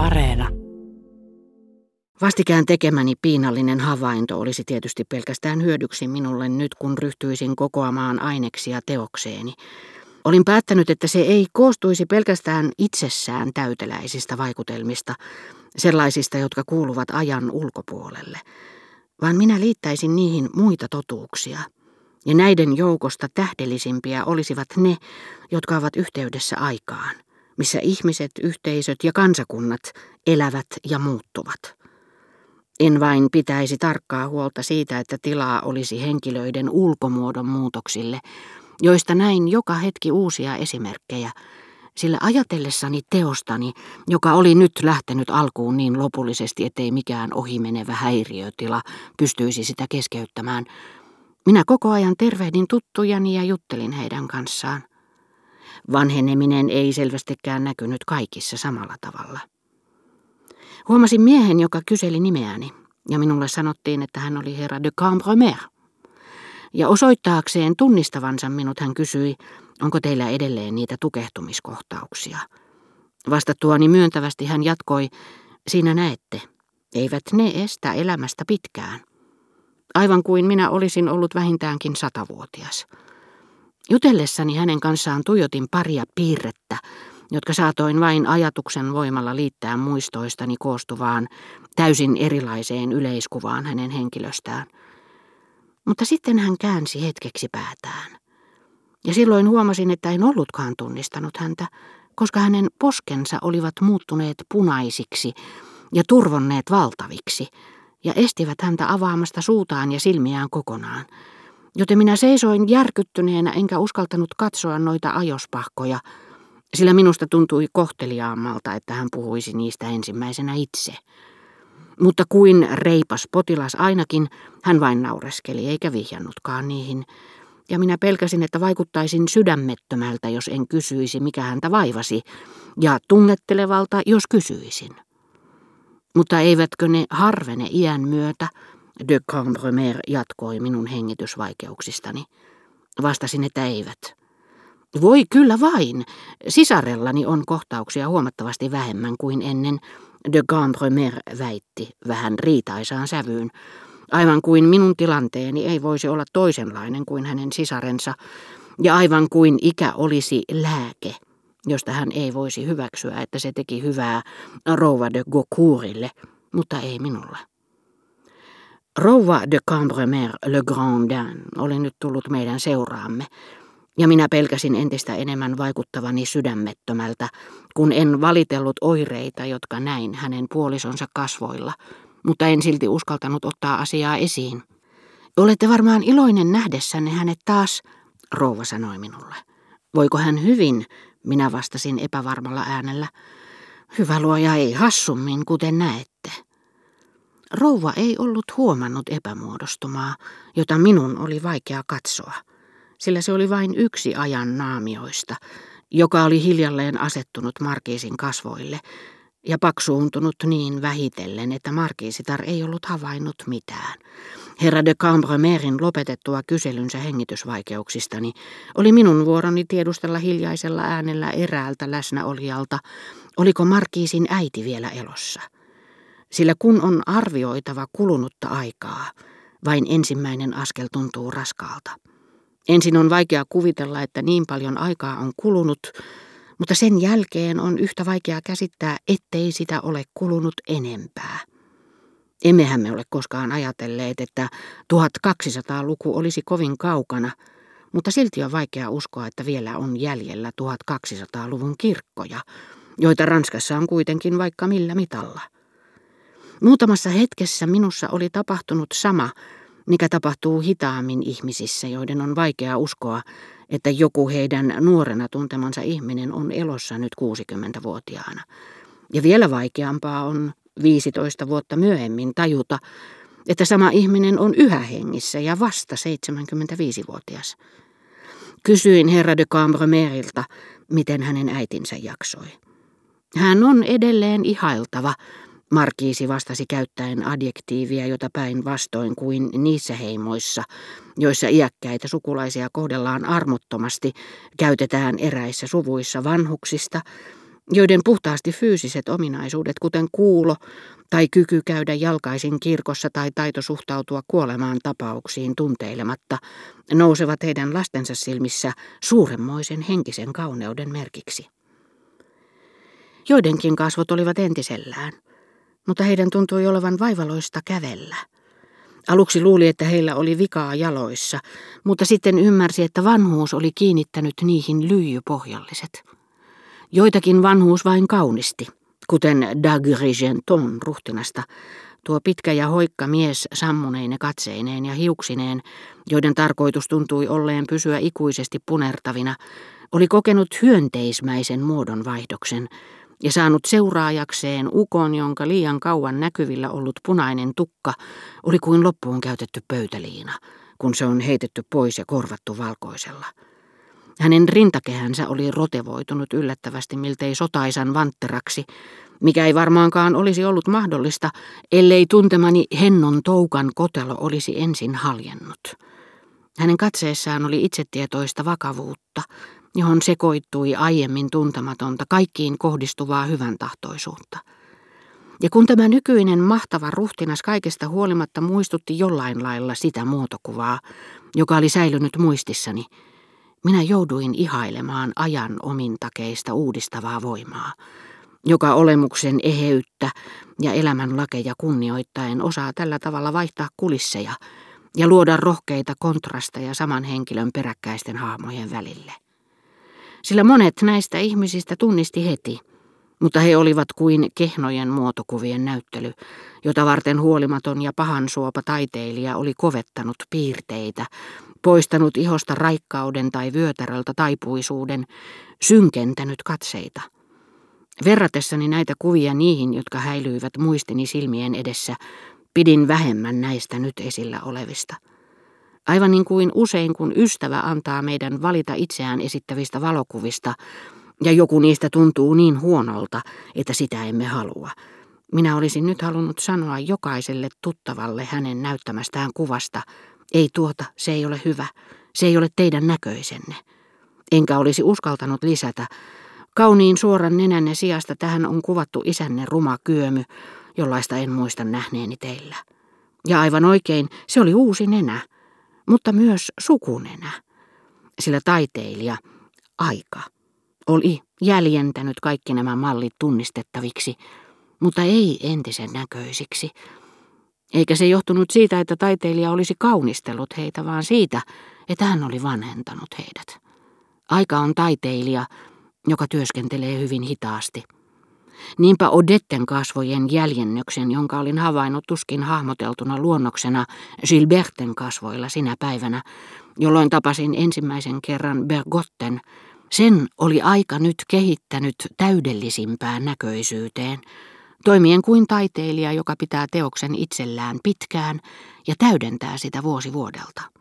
Areena. Vastikään tekemäni piinallinen havainto olisi tietysti pelkästään hyödyksi minulle nyt, kun ryhtyisin kokoamaan aineksia teokseeni. Olin päättänyt, että se ei koostuisi pelkästään itsessään täyteläisistä vaikutelmista, sellaisista, jotka kuuluvat ajan ulkopuolelle, vaan minä liittäisin niihin muita totuuksia. Ja näiden joukosta tähdellisimpiä olisivat ne, jotka ovat yhteydessä aikaan – missä ihmiset, yhteisöt ja kansakunnat elävät ja muuttuvat. En vain pitäisi tarkkaa huolta siitä, että tilaa olisi henkilöiden ulkomuodon muutoksille, joista näin joka hetki uusia esimerkkejä, sillä ajatellessani teostani, joka oli nyt lähtenyt alkuun niin lopullisesti, ettei mikään ohimenevä häiriötila pystyisi sitä keskeyttämään, minä koko ajan tervehdin tuttujani ja juttelin heidän kanssaan. Vanheneminen ei selvästikään näkynyt kaikissa samalla tavalla. Huomasin miehen, joka kyseli nimeäni, ja minulle sanottiin, että hän oli herra de Cambremer. Ja osoittaakseen tunnistavansa minut hän kysyi, onko teillä edelleen niitä tukehtumiskohtauksia. Vastattuani myöntävästi hän jatkoi, siinä näette, eivät ne estä elämästä pitkään. Aivan kuin minä olisin ollut vähintäänkin satavuotias. Jutellessani hänen kanssaan tuijotin paria piirrettä, jotka saatoin vain ajatuksen voimalla liittää muistoistani koostuvaan, täysin erilaiseen yleiskuvaan hänen henkilöstään. Mutta sitten hän käänsi hetkeksi päätään. Ja silloin huomasin, että en ollutkaan tunnistanut häntä, koska hänen poskensa olivat muuttuneet punaisiksi ja turvonneet valtaviksi, ja estivät häntä avaamasta suutaan ja silmiään kokonaan – joten minä seisoin järkyttyneenä enkä uskaltanut katsoa noita ajospahkoja, sillä minusta tuntui kohteliaammalta, että hän puhuisi niistä ensimmäisenä itse. Mutta kuin reipas potilas ainakin, hän vain naureskeli eikä vihjannutkaan niihin, ja minä pelkäsin, että vaikuttaisin sydämettömältä, jos en kysyisi, mikä häntä vaivasi, ja tunnettelevalta, jos kysyisin. Mutta eivätkö ne harvene iän myötä, De Cambremer jatkoi minun hengitysvaikeuksistani. Vastasin, että eivät. Voi kyllä vain. Sisarellani on kohtauksia huomattavasti vähemmän kuin ennen, de Cambremer väitti vähän riitaisaan sävyyn. Aivan kuin minun tilanteeni ei voisi olla toisenlainen kuin hänen sisarensa, ja aivan kuin ikä olisi lääke, josta hän ei voisi hyväksyä, että se teki hyvää rouva de Gaucourtille, mutta ei minulle. Rouva de Cambremer Le Grandin oli nyt tullut meidän seuraamme, ja minä pelkäsin entistä enemmän vaikuttavani sydämettömältä, kun en valitellut oireita, jotka näin hänen puolisonsa kasvoilla, mutta en silti uskaltanut ottaa asiaa esiin. Olette varmaan iloinen nähdessänne hänet taas, rouva sanoi minulle. Voiko hän hyvin, minä vastasin epävarmalla äänellä. Hyvä luoja ei hassummin, kuten näette. Rouva ei ollut huomannut epämuodostumaa, jota minun oli vaikea katsoa, sillä se oli vain yksi ajan naamioista, joka oli hiljalleen asettunut Markiisin kasvoille ja paksuuntunut niin vähitellen, että Markiisitar ei ollut havainnut mitään. Herra de Cambremerin lopetettua kyselynsä hengitysvaikeuksistani oli minun vuoroni tiedustella hiljaisella äänellä eräältä läsnäolijalta, oliko Markiisin äiti vielä elossa. Sillä kun on arvioitava kulunutta aikaa, vain ensimmäinen askel tuntuu raskaalta. Ensin on vaikea kuvitella, että niin paljon aikaa on kulunut, mutta sen jälkeen on yhtä vaikea käsittää, ettei sitä ole kulunut enempää. Emmehän me ole koskaan ajatelleet, että 1200-luku olisi kovin kaukana, mutta silti on vaikea uskoa, että vielä on jäljellä 1200-luvun kirkkoja, joita Ranskassa on kuitenkin vaikka millä mitalla. Muutamassa hetkessä minussa oli tapahtunut sama, mikä tapahtuu hitaammin ihmisissä, joiden on vaikea uskoa, että joku heidän nuorena tuntemansa ihminen on elossa nyt 60-vuotiaana. Ja vielä vaikeampaa on 15 vuotta myöhemmin tajuta, että sama ihminen on yhä hengissä ja vasta 75-vuotias. Kysyin herra de Cambremerilta, miten hänen äitinsä jaksoi. Hän on edelleen ihailtava, Markiisi vastasi käyttäen adjektiivia, jota päin vastoin kuin niissä heimoissa, joissa iäkkäitä sukulaisia kohdellaan armottomasti, käytetään eräissä suvuissa vanhuksista, joiden puhtaasti fyysiset ominaisuudet, kuten kuulo tai kyky käydä jalkaisin kirkossa tai taito suhtautua kuolemaan tapauksiin tunteilematta, nousevat heidän lastensa silmissä suuremmoisen henkisen kauneuden merkiksi. Joidenkin kasvot olivat entisellään, mutta heidän tuntui olevan vaivaloista kävellä. Aluksi luuli, että heillä oli vikaa jaloissa, mutta sitten ymmärsi, että vanhuus oli kiinnittänyt niihin lyijypohjalliset. Joitakin vanhuus vain kaunisti, kuten Dagrigenton ruhtinasta, tuo pitkä ja hoikka mies sammuneine katseineen ja hiuksineen, joiden tarkoitus tuntui olleen pysyä ikuisesti punertavina, oli kokenut hyönteismäisen muodonvaihdoksen ja saanut seuraajakseen ukon, jonka liian kauan näkyvillä ollut punainen tukka oli kuin loppuun käytetty pöytäliina, kun se on heitetty pois ja korvattu valkoisella. Hänen rintakehänsä oli rotevoitunut yllättävästi miltei sotaisan vantteraksi, mikä ei varmaankaan olisi ollut mahdollista, ellei tuntemani Hennon toukan kotelo olisi ensin haljennut. Hänen katseessaan oli itsetietoista vakavuutta, johon sekoittui aiemmin tuntematonta kaikkiin kohdistuvaa hyvän tahtoisuutta. Ja kun tämä nykyinen mahtava ruhtinas kaikesta huolimatta muistutti jollain lailla sitä muotokuvaa, joka oli säilynyt muistissani, minä jouduin ihailemaan ajan omintakeista uudistavaa voimaa, joka olemuksen eheyttä ja elämän lakeja kunnioittaen osaa tällä tavalla vaihtaa kulisseja ja luoda rohkeita kontrasteja saman henkilön peräkkäisten hahmojen välille. Sillä monet näistä ihmisistä tunnisti heti, mutta he olivat kuin kehnojen muotokuvien näyttely, jota varten huolimaton ja pahansuopa taiteilija oli kovettanut piirteitä, poistanut ihosta raikkauden tai vyötäröltä taipuisuuden, synkentänyt katseita. Verratessani näitä kuvia niihin, jotka häilyivät muistini silmien edessä, pidin vähemmän näistä nyt esillä olevista. Aivan niin kuin usein kun ystävä antaa meidän valita itseään esittävistä valokuvista, ja joku niistä tuntuu niin huonolta, että sitä emme halua. Minä olisin nyt halunnut sanoa jokaiselle tuttavalle hänen näyttämästään kuvasta, ei tuota, se ei ole hyvä, se ei ole teidän näköisenne. Enkä olisi uskaltanut lisätä, kauniin suoran nenänne sijasta tähän on kuvattu isänne ruma kyömy, jollaista en muista nähneeni teillä. Ja aivan oikein, se oli uusi nenä, mutta myös sukunenä, sillä taiteilija, aika, oli jäljentänyt kaikki nämä mallit tunnistettaviksi, mutta ei entisen näköisiksi. Eikä se johtunut siitä, että taiteilija olisi kaunistellut heitä, vaan siitä, että hän oli vanhentanut heidät. Aika on taiteilija, joka työskentelee hyvin hitaasti. Niinpä Odetten kasvojen jäljennöksen, jonka olin havainnut tuskin hahmoteltuna luonnoksena Gilberten kasvoilla sinä päivänä, jolloin tapasin ensimmäisen kerran Bergotten, sen oli aika nyt kehittänyt täydellisimpään näköisyyteen, toimien kuin taiteilija, joka pitää teoksen itsellään pitkään ja täydentää sitä vuosi vuodelta.